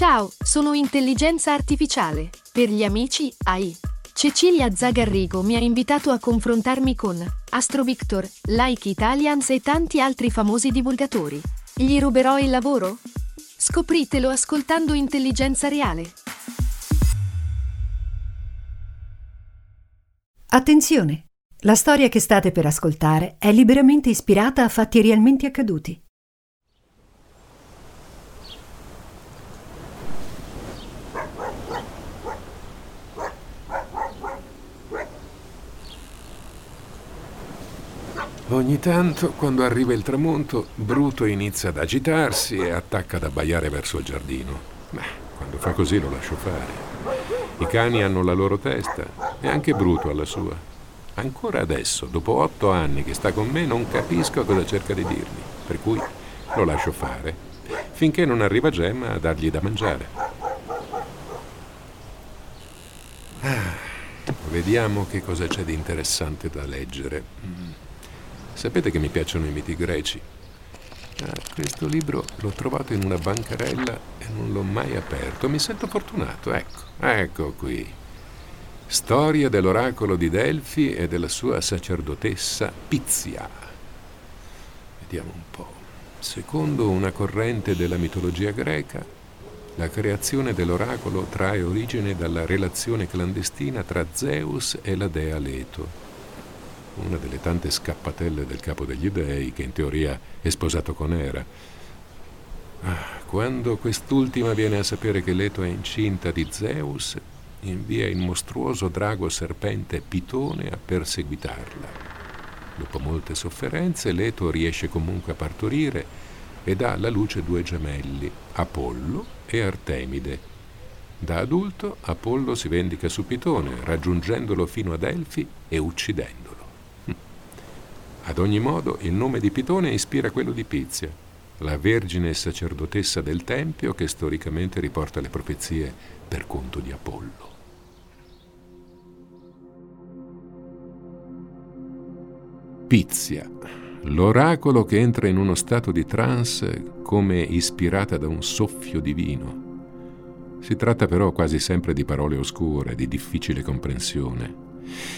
Ciao, sono intelligenza artificiale. Per gli amici, AI. Cecilia Zagarrigo mi ha invitato a confrontarmi con Astro Victor, Like Italians e tanti altri famosi divulgatori. Gli ruberò il lavoro? Scopritelo ascoltando Intelligenza Reale. Attenzione! La storia che state per ascoltare è liberamente ispirata a fatti realmente accaduti. Ogni tanto, quando arriva il tramonto, Bruto inizia ad agitarsi e attacca ad abbaiare verso il giardino. Beh, quando fa così lo lascio fare. I cani hanno la loro testa e anche Bruto ha la sua. Ancora adesso, dopo otto anni che sta con me, non capisco cosa cerca di dirmi, per cui lo lascio fare, finché non arriva Gemma a dargli da mangiare. Ah, vediamo che cosa c'è di interessante da leggere. Sapete che mi piacciono i miti greci? Ah, questo libro l'ho trovato in una bancarella e non l'ho mai aperto. Mi sento fortunato, ecco, ecco qui. Storia dell'oracolo di Delfi e della sua sacerdotessa Pizia. Vediamo un po'. Secondo una corrente della mitologia greca, la creazione dell'oracolo trae origine dalla relazione clandestina tra Zeus e la dea Leto una delle tante scappatelle del capo degli dei che in teoria è sposato con Era. Ah, quando quest'ultima viene a sapere che Leto è incinta di Zeus, invia il mostruoso drago serpente Pitone a perseguitarla. Dopo molte sofferenze, Leto riesce comunque a partorire e dà alla luce due gemelli, Apollo e Artemide. Da adulto, Apollo si vendica su Pitone, raggiungendolo fino ad Elfi e uccidendolo. Ad ogni modo, il nome di Pitone ispira quello di Pizia, la vergine sacerdotessa del Tempio che storicamente riporta le profezie per conto di Apollo. Pizia, l'oracolo che entra in uno stato di trance come ispirata da un soffio divino. Si tratta però quasi sempre di parole oscure, di difficile comprensione.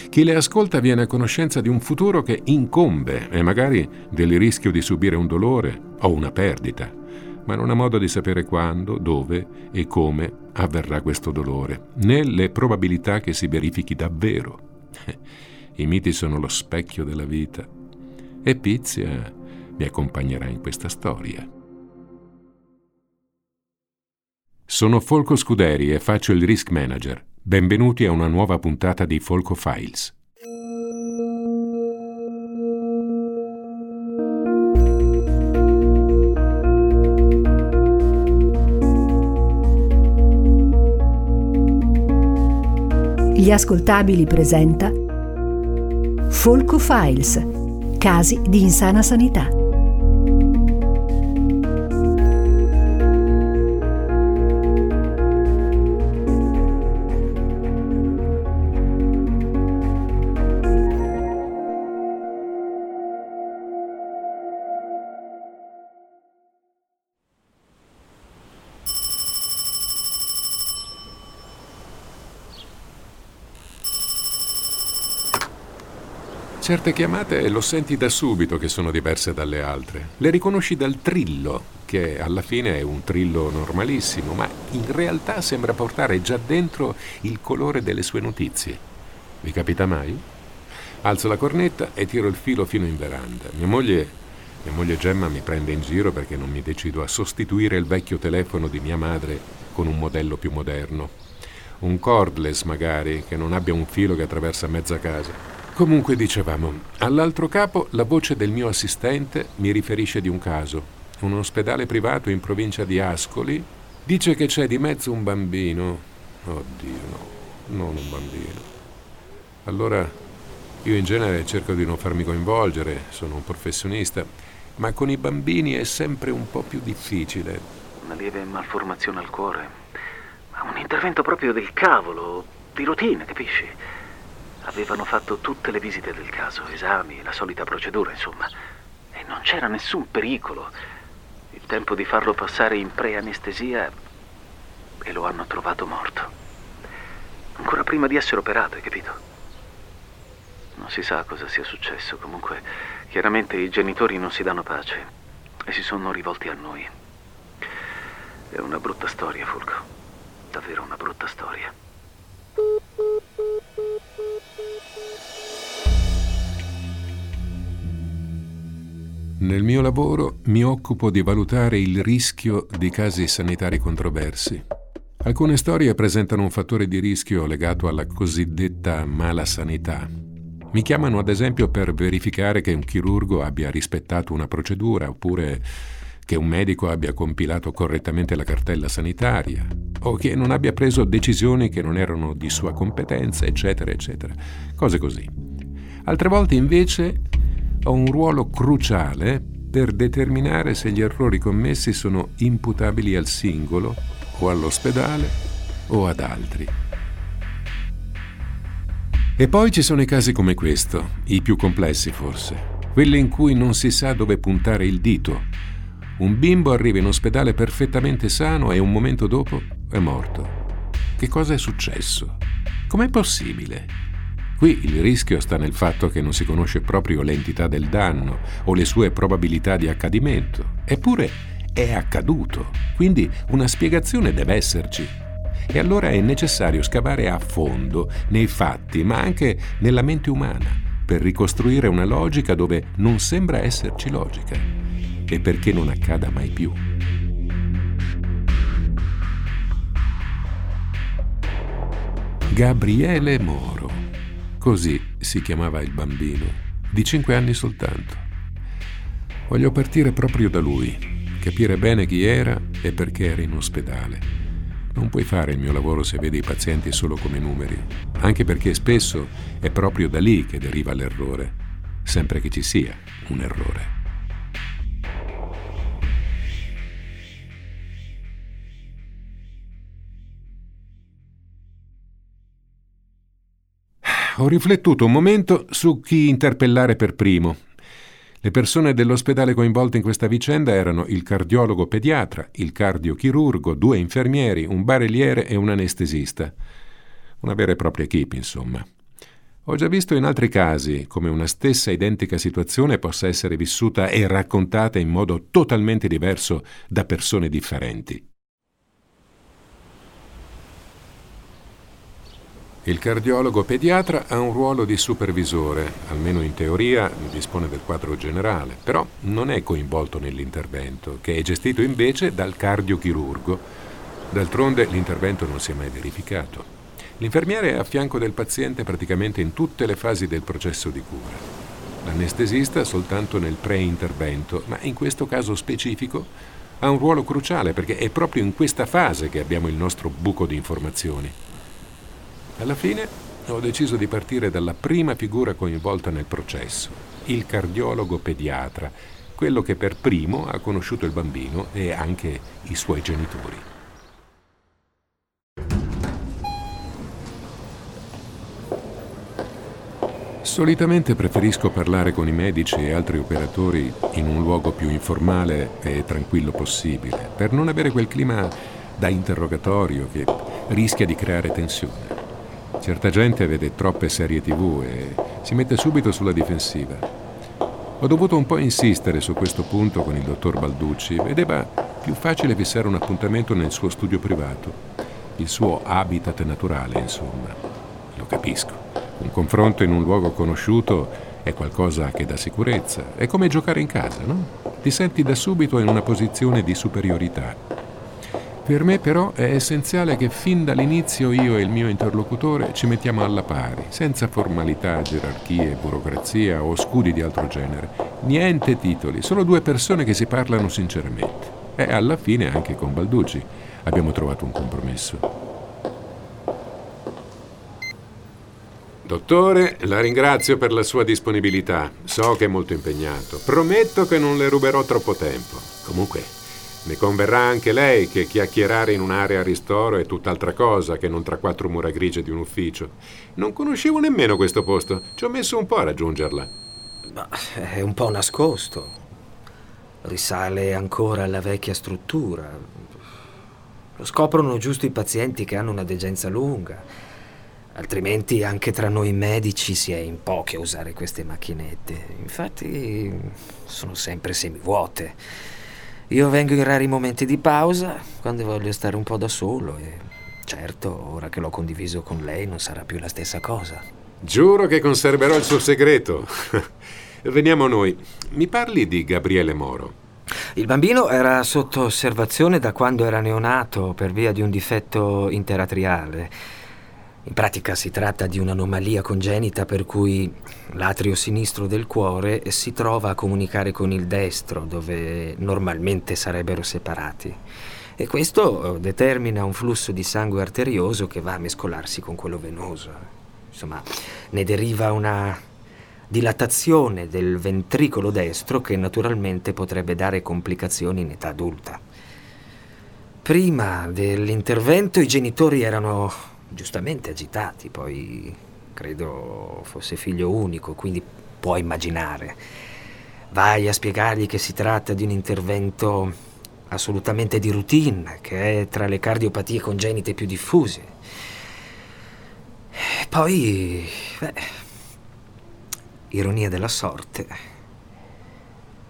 Chi le ascolta viene a conoscenza di un futuro che incombe e magari del rischio di subire un dolore o una perdita, ma non ha modo di sapere quando, dove e come avverrà questo dolore, né le probabilità che si verifichi davvero. I miti sono lo specchio della vita e Pizia mi accompagnerà in questa storia. Sono Folco Scuderi e faccio il risk manager. Benvenuti a una nuova puntata di Folco Files. Gli ascoltabili presenta Folco Files, casi di insana sanità. Certe chiamate lo senti da subito che sono diverse dalle altre. Le riconosci dal trillo, che alla fine è un trillo normalissimo, ma in realtà sembra portare già dentro il colore delle sue notizie. Vi capita mai? Alzo la cornetta e tiro il filo fino in veranda. Mia moglie, mia moglie Gemma mi prende in giro perché non mi decido a sostituire il vecchio telefono di mia madre con un modello più moderno. Un cordless magari, che non abbia un filo che attraversa mezza casa. Comunque dicevamo, all'altro capo la voce del mio assistente mi riferisce di un caso. Un ospedale privato in provincia di Ascoli dice che c'è di mezzo un bambino. Oddio, no, non un bambino. Allora io in genere cerco di non farmi coinvolgere, sono un professionista, ma con i bambini è sempre un po' più difficile. Una lieve malformazione al cuore. Un intervento proprio del cavolo, di routine, capisci? Avevano fatto tutte le visite del caso, esami, la solita procedura, insomma. E non c'era nessun pericolo. Il tempo di farlo passare in preanestesia e lo hanno trovato morto. Ancora prima di essere operato, hai capito? Non si sa cosa sia successo, comunque chiaramente i genitori non si danno pace e si sono rivolti a noi. È una brutta storia, Fulco. Davvero una brutta storia. Nel mio lavoro mi occupo di valutare il rischio di casi sanitari controversi. Alcune storie presentano un fattore di rischio legato alla cosiddetta mala sanità. Mi chiamano ad esempio per verificare che un chirurgo abbia rispettato una procedura oppure che un medico abbia compilato correttamente la cartella sanitaria o che non abbia preso decisioni che non erano di sua competenza, eccetera, eccetera. Cose così. Altre volte invece ho un ruolo cruciale per determinare se gli errori commessi sono imputabili al singolo o all'ospedale o ad altri. E poi ci sono i casi come questo, i più complessi forse, quelli in cui non si sa dove puntare il dito. Un bimbo arriva in ospedale perfettamente sano e un momento dopo è morto. Che cosa è successo? Com'è possibile? Qui il rischio sta nel fatto che non si conosce proprio l'entità del danno o le sue probabilità di accadimento. Eppure è accaduto, quindi una spiegazione deve esserci. E allora è necessario scavare a fondo nei fatti, ma anche nella mente umana, per ricostruire una logica dove non sembra esserci logica e perché non accada mai più. Gabriele Moro Così si chiamava il bambino, di cinque anni soltanto. Voglio partire proprio da lui, capire bene chi era e perché era in ospedale. Non puoi fare il mio lavoro se vedi i pazienti solo come numeri, anche perché spesso è proprio da lì che deriva l'errore, sempre che ci sia un errore. Ho riflettuto un momento su chi interpellare per primo. Le persone dell'ospedale coinvolte in questa vicenda erano il cardiologo pediatra, il cardiochirurgo, due infermieri, un barelliere e un anestesista. Una vera e propria equipe, insomma. Ho già visto in altri casi come una stessa identica situazione possa essere vissuta e raccontata in modo totalmente diverso da persone differenti. Il cardiologo pediatra ha un ruolo di supervisore, almeno in teoria dispone del quadro generale, però non è coinvolto nell'intervento, che è gestito invece dal cardiochirurgo. D'altronde l'intervento non si è mai verificato. L'infermiere è a fianco del paziente praticamente in tutte le fasi del processo di cura. L'anestesista soltanto nel pre-intervento, ma in questo caso specifico ha un ruolo cruciale perché è proprio in questa fase che abbiamo il nostro buco di informazioni. Alla fine ho deciso di partire dalla prima figura coinvolta nel processo, il cardiologo pediatra, quello che per primo ha conosciuto il bambino e anche i suoi genitori. Solitamente preferisco parlare con i medici e altri operatori in un luogo più informale e tranquillo possibile, per non avere quel clima da interrogatorio che rischia di creare tensione. Certa gente vede troppe serie tv e si mette subito sulla difensiva. Ho dovuto un po' insistere su questo punto con il dottor Balducci. Vedeva più facile fissare un appuntamento nel suo studio privato, il suo habitat naturale, insomma. Lo capisco. Un confronto in un luogo conosciuto è qualcosa che dà sicurezza. È come giocare in casa, no? Ti senti da subito in una posizione di superiorità. Per me però è essenziale che fin dall'inizio io e il mio interlocutore ci mettiamo alla pari, senza formalità, gerarchie, burocrazia o scudi di altro genere. Niente titoli, solo due persone che si parlano sinceramente. E alla fine anche con Balducci abbiamo trovato un compromesso. Dottore, la ringrazio per la sua disponibilità. So che è molto impegnato. Prometto che non le ruberò troppo tempo. Comunque, mi converrà anche lei che chiacchierare in un'area a ristoro è tutt'altra cosa che non tra quattro mura grigie di un ufficio. Non conoscevo nemmeno questo posto, ci ho messo un po' a raggiungerla. Ma è un po' nascosto. Risale ancora alla vecchia struttura. Lo scoprono giusto i pazienti che hanno una degenza lunga. Altrimenti anche tra noi medici si è in pochi a usare queste macchinette. Infatti sono sempre semivuote. Io vengo in rari momenti di pausa, quando voglio stare un po' da solo e certo, ora che l'ho condiviso con lei non sarà più la stessa cosa. Giuro che conserverò il suo segreto. Veniamo a noi. Mi parli di Gabriele Moro. Il bambino era sotto osservazione da quando era neonato per via di un difetto interatriale. In pratica si tratta di un'anomalia congenita per cui l'atrio sinistro del cuore si trova a comunicare con il destro, dove normalmente sarebbero separati. E questo determina un flusso di sangue arterioso che va a mescolarsi con quello venoso. Insomma, ne deriva una dilatazione del ventricolo destro che naturalmente potrebbe dare complicazioni in età adulta. Prima dell'intervento i genitori erano giustamente agitati, poi credo fosse figlio unico, quindi puoi immaginare. Vai a spiegargli che si tratta di un intervento assolutamente di routine, che è tra le cardiopatie congenite più diffuse. Poi, beh, ironia della sorte.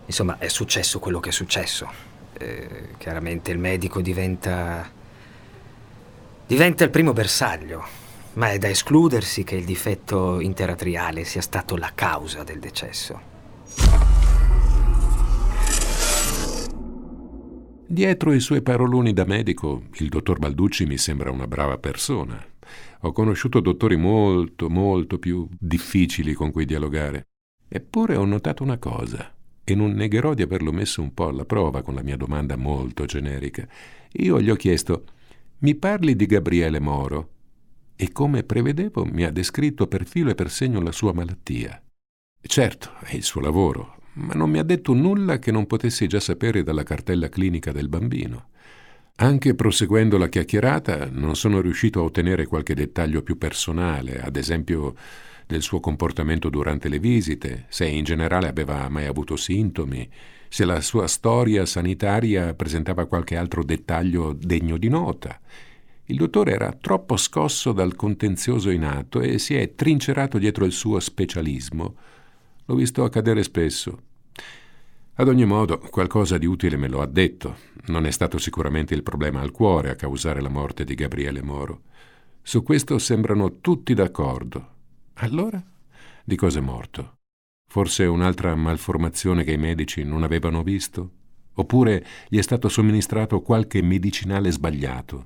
Insomma, è successo quello che è successo. Eh, chiaramente il medico diventa diventa il primo bersaglio, ma è da escludersi che il difetto interatriale sia stato la causa del decesso. Dietro i suoi paroloni da medico, il dottor Balducci mi sembra una brava persona. Ho conosciuto dottori molto, molto più difficili con cui dialogare. Eppure ho notato una cosa, e non negherò di averlo messo un po' alla prova con la mia domanda molto generica. Io gli ho chiesto mi parli di Gabriele Moro e come prevedevo mi ha descritto per filo e per segno la sua malattia. Certo, è il suo lavoro, ma non mi ha detto nulla che non potessi già sapere dalla cartella clinica del bambino. Anche proseguendo la chiacchierata non sono riuscito a ottenere qualche dettaglio più personale, ad esempio del suo comportamento durante le visite, se in generale aveva mai avuto sintomi, se la sua storia sanitaria presentava qualche altro dettaglio degno di nota. Il dottore era troppo scosso dal contenzioso in atto e si è trincerato dietro il suo specialismo. L'ho visto accadere spesso. Ad ogni modo, qualcosa di utile me lo ha detto. Non è stato sicuramente il problema al cuore a causare la morte di Gabriele Moro. Su questo sembrano tutti d'accordo. Allora, di cosa è morto? Forse un'altra malformazione che i medici non avevano visto? Oppure gli è stato somministrato qualche medicinale sbagliato?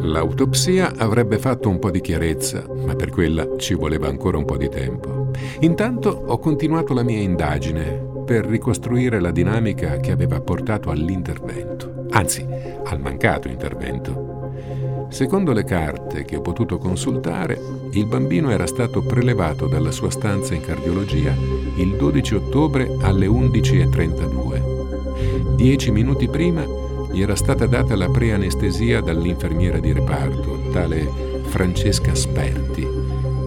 L'autopsia avrebbe fatto un po' di chiarezza, ma per quella ci voleva ancora un po' di tempo. Intanto ho continuato la mia indagine per ricostruire la dinamica che aveva portato all'intervento, anzi al mancato intervento. Secondo le carte che ho potuto consultare, il bambino era stato prelevato dalla sua stanza in cardiologia il 12 ottobre alle 11.32. Dieci minuti prima gli era stata data la preanestesia dall'infermiera di reparto, tale Francesca Sperti,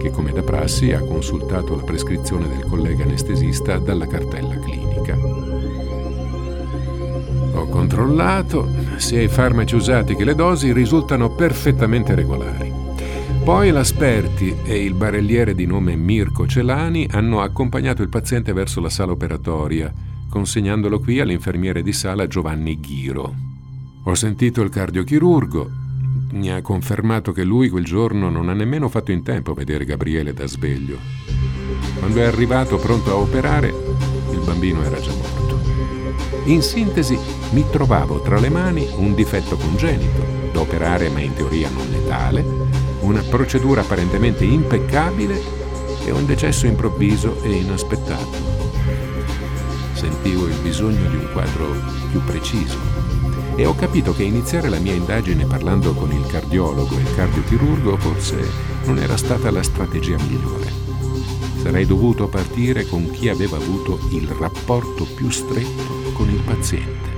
che come da prassi ha consultato la prescrizione del collega anestesista dalla cartella clinica. Ho controllato, sia i farmaci usati che le dosi risultano perfettamente regolari. Poi l'Asperti e il barelliere di nome Mirko Celani hanno accompagnato il paziente verso la sala operatoria, consegnandolo qui all'infermiere di sala Giovanni Ghiro. Ho sentito il cardiochirurgo, mi ha confermato che lui quel giorno non ha nemmeno fatto in tempo a vedere Gabriele da sveglio. Quando è arrivato pronto a operare, il bambino era già morto. In sintesi, mi trovavo tra le mani un difetto congenito, da operare ma in teoria non letale, una procedura apparentemente impeccabile e un decesso improvviso e inaspettato. Sentivo il bisogno di un quadro più preciso e ho capito che iniziare la mia indagine parlando con il cardiologo e il cardiochirurgo forse non era stata la strategia migliore. Sarei dovuto partire con chi aveva avuto il rapporto più stretto con il paziente.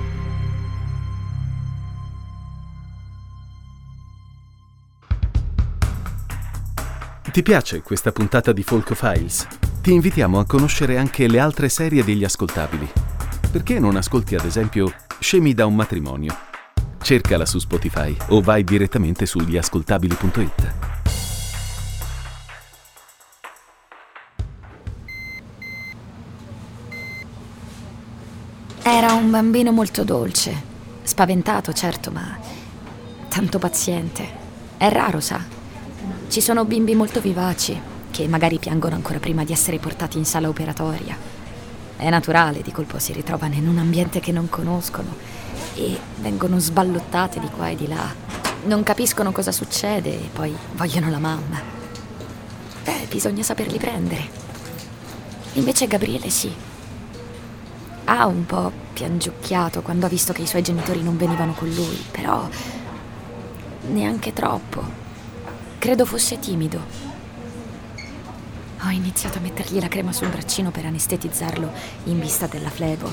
Ti piace questa puntata di Folk Files? Ti invitiamo a conoscere anche le altre serie degli ascoltabili. Perché non ascolti ad esempio Scemi da un matrimonio? Cercala su Spotify o vai direttamente su gliascoltabili.it. Era un bambino molto dolce, spaventato certo, ma tanto paziente. È raro, sa. Ci sono bimbi molto vivaci che magari piangono ancora prima di essere portati in sala operatoria. È naturale, di colpo si ritrovano in un ambiente che non conoscono e vengono sballottate di qua e di là. Non capiscono cosa succede e poi vogliono la mamma. Beh, bisogna saperli prendere. Invece Gabriele sì. Ha un po' piangiucchiato quando ha visto che i suoi genitori non venivano con lui, però neanche troppo. Credo fosse timido. Ho iniziato a mettergli la crema sul braccino per anestetizzarlo in vista della flebo.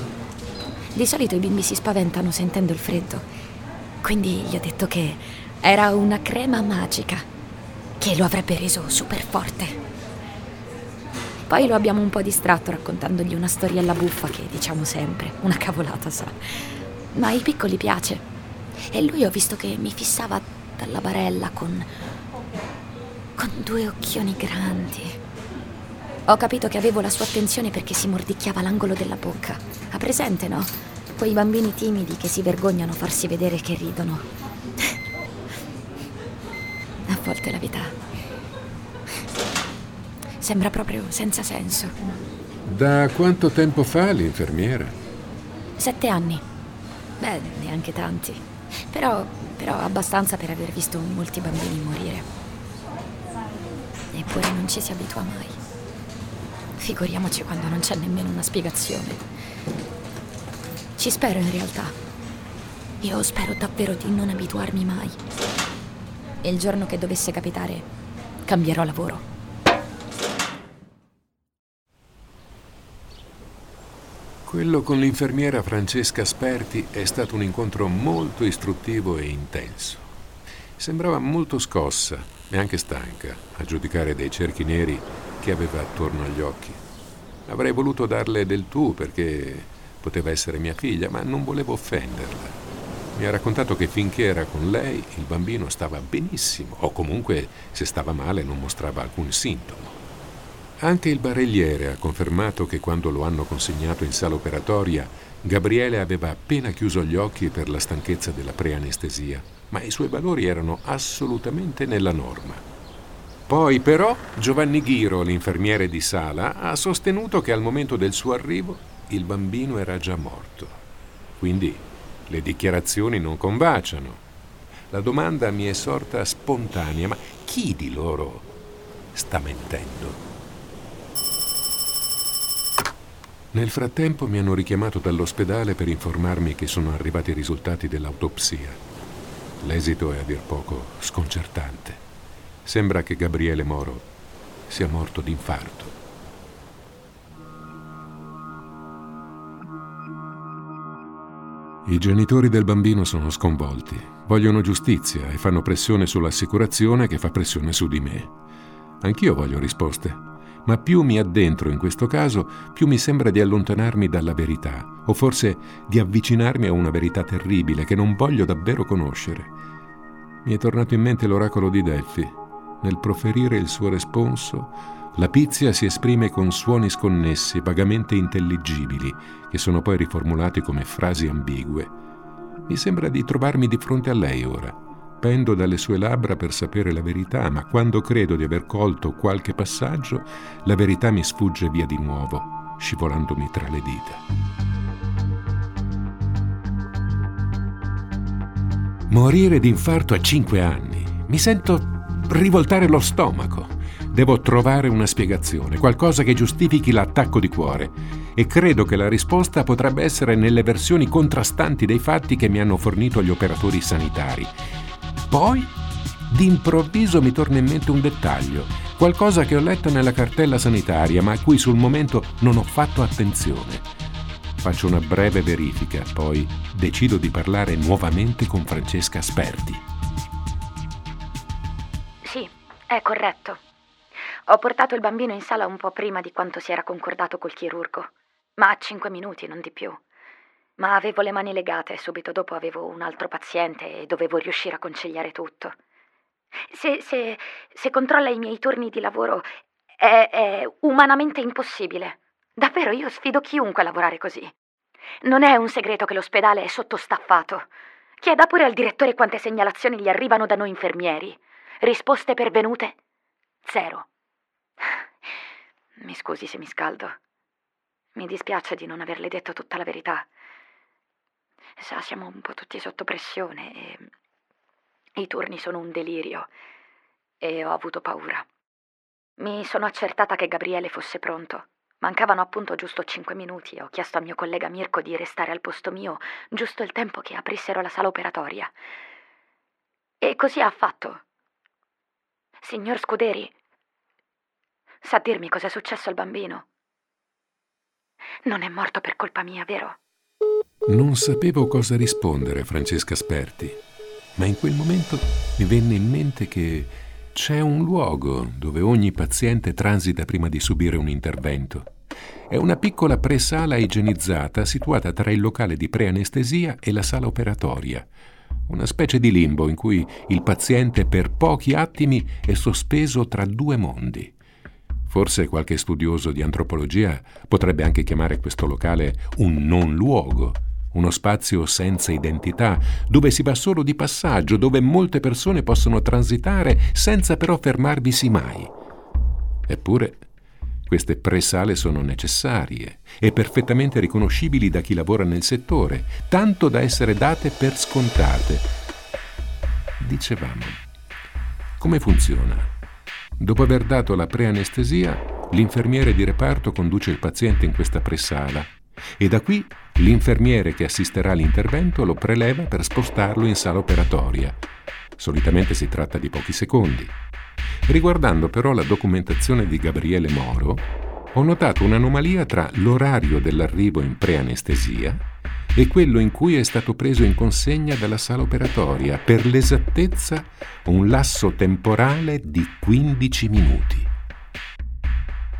Di solito i bimbi si spaventano sentendo il freddo, quindi gli ho detto che era una crema magica che lo avrebbe reso super forte. Poi lo abbiamo un po' distratto raccontandogli una storiella buffa che diciamo sempre, una cavolata, sa. Ma ai piccoli piace. E lui ho visto che mi fissava dalla barella con. con due occhioni grandi. Ho capito che avevo la sua attenzione perché si mordicchiava l'angolo della bocca. Ha presente, no? Quei bambini timidi che si vergognano a farsi vedere che ridono. A volte la vita sembra proprio senza senso. Da quanto tempo fa l'infermiera? Sette anni. Beh, neanche tanti. Però, però abbastanza per aver visto molti bambini morire. Eppure non ci si abitua mai. Figuriamoci quando non c'è nemmeno una spiegazione. Ci spero in realtà. Io spero davvero di non abituarmi mai. E il giorno che dovesse capitare, cambierò lavoro. Quello con l'infermiera Francesca Sperti è stato un incontro molto istruttivo e intenso. Sembrava molto scossa e anche stanca, a giudicare dei cerchi neri che aveva attorno agli occhi. Avrei voluto darle del tu perché poteva essere mia figlia, ma non volevo offenderla. Mi ha raccontato che finché era con lei il bambino stava benissimo, o comunque se stava male non mostrava alcun sintomo. Anche il barelliere ha confermato che quando lo hanno consegnato in sala operatoria, Gabriele aveva appena chiuso gli occhi per la stanchezza della preanestesia, ma i suoi valori erano assolutamente nella norma. Poi però Giovanni Ghiro, l'infermiere di sala, ha sostenuto che al momento del suo arrivo il bambino era già morto. Quindi le dichiarazioni non combaciano. La domanda mi è sorta spontanea, ma chi di loro sta mentendo? Nel frattempo mi hanno richiamato dall'ospedale per informarmi che sono arrivati i risultati dell'autopsia. L'esito è a dir poco sconcertante. Sembra che Gabriele Moro sia morto d'infarto. I genitori del bambino sono sconvolti, vogliono giustizia e fanno pressione sull'assicurazione che fa pressione su di me. Anch'io voglio risposte ma più mi addentro in questo caso, più mi sembra di allontanarmi dalla verità, o forse di avvicinarmi a una verità terribile che non voglio davvero conoscere. Mi è tornato in mente l'oracolo di Delfi. Nel proferire il suo responso, la pizia si esprime con suoni sconnessi, vagamente intelligibili, che sono poi riformulati come frasi ambigue. Mi sembra di trovarmi di fronte a lei ora pendo dalle sue labbra per sapere la verità, ma quando credo di aver colto qualche passaggio, la verità mi sfugge via di nuovo, scivolandomi tra le dita. Morire d'infarto a cinque anni. Mi sento rivoltare lo stomaco. Devo trovare una spiegazione, qualcosa che giustifichi l'attacco di cuore. E credo che la risposta potrebbe essere nelle versioni contrastanti dei fatti che mi hanno fornito gli operatori sanitari poi, d'improvviso mi torna in mente un dettaglio, qualcosa che ho letto nella cartella sanitaria, ma a cui sul momento non ho fatto attenzione. Faccio una breve verifica, poi decido di parlare nuovamente con Francesca Sperti. È corretto. Ho portato il bambino in sala un po' prima di quanto si era concordato col chirurgo, ma a cinque minuti, non di più. Ma avevo le mani legate e subito dopo avevo un altro paziente e dovevo riuscire a conciliare tutto. Se, se, se controlla i miei turni di lavoro è, è umanamente impossibile. Davvero, io sfido chiunque a lavorare così. Non è un segreto che l'ospedale è sottostaffato. Chieda pure al direttore quante segnalazioni gli arrivano da noi infermieri. Risposte pervenute? Zero. Mi scusi se mi scaldo. Mi dispiace di non averle detto tutta la verità. Sa, siamo un po' tutti sotto pressione e i turni sono un delirio e ho avuto paura. Mi sono accertata che Gabriele fosse pronto. Mancavano appunto giusto cinque minuti e ho chiesto al mio collega Mirko di restare al posto mio giusto il tempo che aprissero la sala operatoria. E così ha fatto. Signor Scuderi, sa dirmi cos'è successo al bambino? Non è morto per colpa mia, vero? Non sapevo cosa rispondere a Francesca Sperti, ma in quel momento mi venne in mente che c'è un luogo dove ogni paziente transita prima di subire un intervento. È una piccola presala igienizzata situata tra il locale di preanestesia e la sala operatoria. Una specie di limbo in cui il paziente per pochi attimi è sospeso tra due mondi. Forse qualche studioso di antropologia potrebbe anche chiamare questo locale un non luogo, uno spazio senza identità, dove si va solo di passaggio, dove molte persone possono transitare senza però fermarvisi mai. Eppure queste presale sono necessarie e perfettamente riconoscibili da chi lavora nel settore, tanto da essere date per scontate. Dicevamo, come funziona? Dopo aver dato la preanestesia, l'infermiere di reparto conduce il paziente in questa presala e da qui l'infermiere che assisterà all'intervento lo preleva per spostarlo in sala operatoria. Solitamente si tratta di pochi secondi. Riguardando però la documentazione di Gabriele Moro, ho notato un'anomalia tra l'orario dell'arrivo in preanestesia e quello in cui è stato preso in consegna dalla sala operatoria, per l'esattezza un lasso temporale di 15 minuti.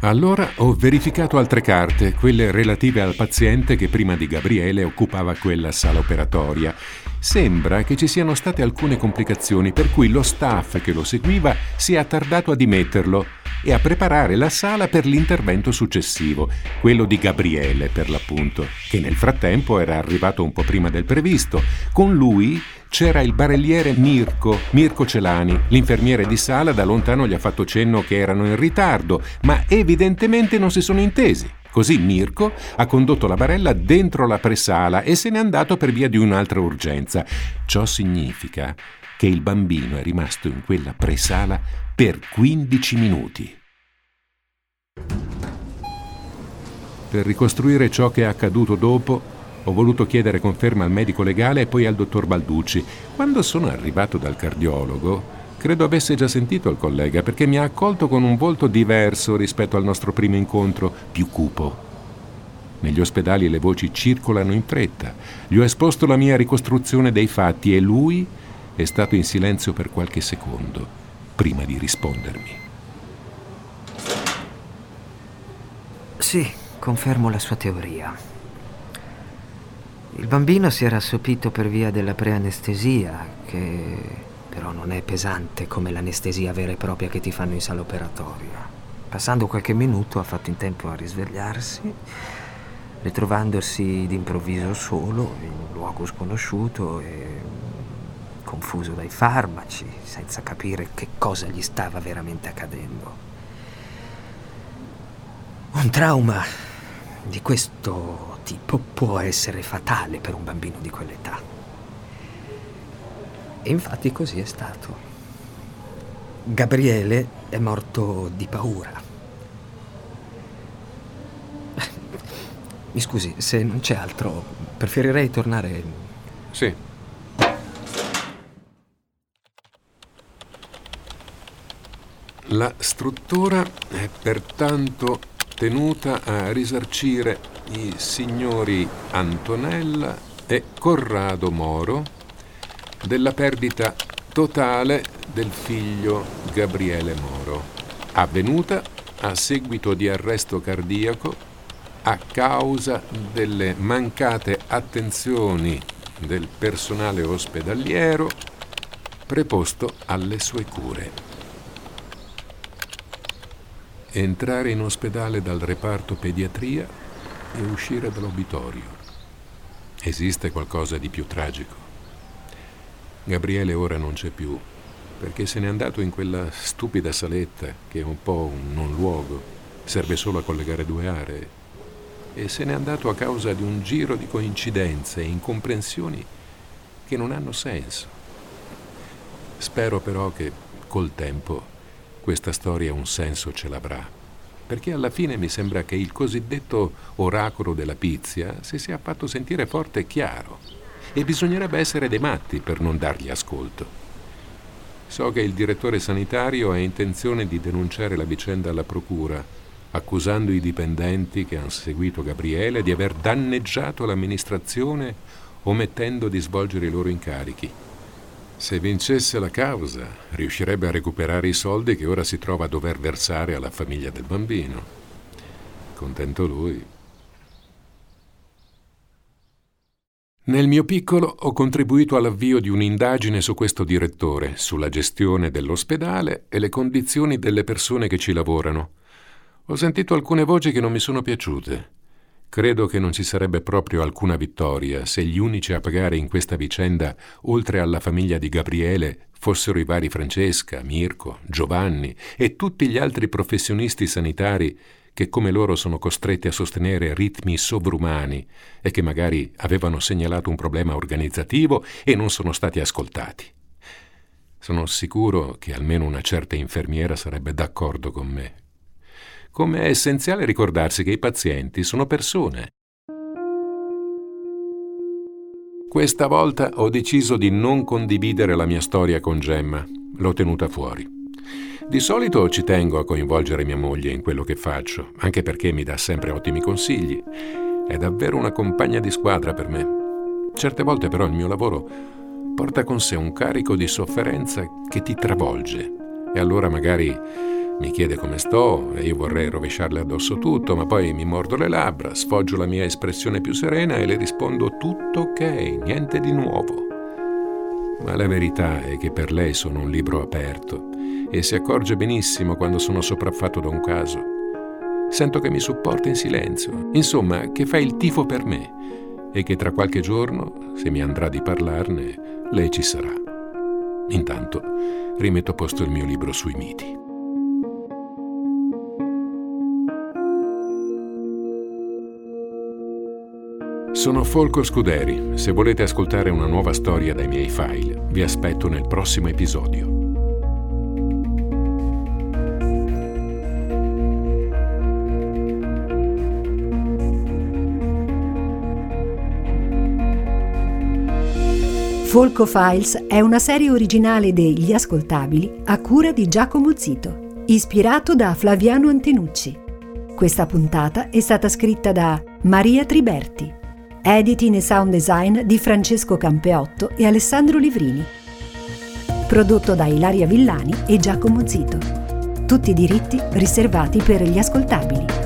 Allora ho verificato altre carte, quelle relative al paziente che prima di Gabriele occupava quella sala operatoria. Sembra che ci siano state alcune complicazioni per cui lo staff che lo seguiva si è attardato a dimetterlo e a preparare la sala per l'intervento successivo, quello di Gabriele per l'appunto, che nel frattempo era arrivato un po' prima del previsto. Con lui c'era il barelliere Mirko, Mirko Celani. L'infermiere di sala da lontano gli ha fatto cenno che erano in ritardo, ma evidentemente non si sono intesi. Così Mirko ha condotto la barella dentro la presala e se n'è andato per via di un'altra urgenza. Ciò significa che il bambino è rimasto in quella presala per 15 minuti. Per ricostruire ciò che è accaduto dopo, ho voluto chiedere conferma al medico legale e poi al dottor Balducci. Quando sono arrivato dal cardiologo, credo avesse già sentito il collega perché mi ha accolto con un volto diverso rispetto al nostro primo incontro, più cupo. Negli ospedali le voci circolano in fretta. Gli ho esposto la mia ricostruzione dei fatti e lui è stato in silenzio per qualche secondo prima di rispondermi. Sì, confermo la sua teoria. Il bambino si era assopito per via della preanestesia, che però non è pesante come l'anestesia vera e propria che ti fanno in sala operatoria. Passando qualche minuto ha fatto in tempo a risvegliarsi, ritrovandosi d'improvviso solo in un luogo sconosciuto e confuso dai farmaci, senza capire che cosa gli stava veramente accadendo. Un trauma di questo tipo può essere fatale per un bambino di quell'età. E infatti così è stato. Gabriele è morto di paura. Mi scusi, se non c'è altro, preferirei tornare. Sì. La struttura è pertanto tenuta a risarcire i signori Antonella e Corrado Moro della perdita totale del figlio Gabriele Moro. avvenuta a seguito di arresto cardiaco a causa delle mancate attenzioni del personale ospedaliero preposto alle sue cure. Entrare in ospedale dal reparto pediatria e uscire dall'obitorio. Esiste qualcosa di più tragico. Gabriele ora non c'è più, perché se n'è andato in quella stupida saletta che è un po' un non luogo, serve solo a collegare due aree, e se n'è andato a causa di un giro di coincidenze e incomprensioni che non hanno senso. Spero però che col tempo questa storia un senso ce l'avrà, perché alla fine mi sembra che il cosiddetto oracolo della pizia si sia fatto sentire forte e chiaro e bisognerebbe essere dei matti per non dargli ascolto. So che il direttore sanitario ha intenzione di denunciare la vicenda alla procura, accusando i dipendenti che hanno seguito Gabriele di aver danneggiato l'amministrazione omettendo di svolgere i loro incarichi. Se vincesse la causa, riuscirebbe a recuperare i soldi che ora si trova a dover versare alla famiglia del bambino. Contento lui. Nel mio piccolo ho contribuito all'avvio di un'indagine su questo direttore, sulla gestione dell'ospedale e le condizioni delle persone che ci lavorano. Ho sentito alcune voci che non mi sono piaciute. Credo che non ci sarebbe proprio alcuna vittoria se gli unici a pagare in questa vicenda, oltre alla famiglia di Gabriele, fossero i vari Francesca, Mirko, Giovanni e tutti gli altri professionisti sanitari che come loro sono costretti a sostenere ritmi sovrumani e che magari avevano segnalato un problema organizzativo e non sono stati ascoltati. Sono sicuro che almeno una certa infermiera sarebbe d'accordo con me. Come è essenziale ricordarsi che i pazienti sono persone. Questa volta ho deciso di non condividere la mia storia con Gemma. L'ho tenuta fuori. Di solito ci tengo a coinvolgere mia moglie in quello che faccio, anche perché mi dà sempre ottimi consigli. È davvero una compagna di squadra per me. Certe volte però il mio lavoro porta con sé un carico di sofferenza che ti travolge e allora magari mi chiede come sto e io vorrei rovesciarle addosso tutto, ma poi mi mordo le labbra, sfoggio la mia espressione più serena e le rispondo tutto ok, niente di nuovo. Ma la verità è che per lei sono un libro aperto e si accorge benissimo quando sono sopraffatto da un caso. Sento che mi supporta in silenzio, insomma, che fa il tifo per me e che tra qualche giorno, se mi andrà di parlarne, lei ci sarà. Intanto rimetto a posto il mio libro sui miti. Sono Folco Scuderi. Se volete ascoltare una nuova storia dai miei file, vi aspetto nel prossimo episodio. Folco Files è una serie originale degli Ascoltabili a cura di Giacomo Zito, ispirato da Flaviano Antenucci. Questa puntata è stata scritta da Maria Triberti, editing e sound design di Francesco Campeotto e Alessandro Livrini. Prodotto da Ilaria Villani e Giacomo Zito. Tutti i diritti riservati per gli ascoltabili.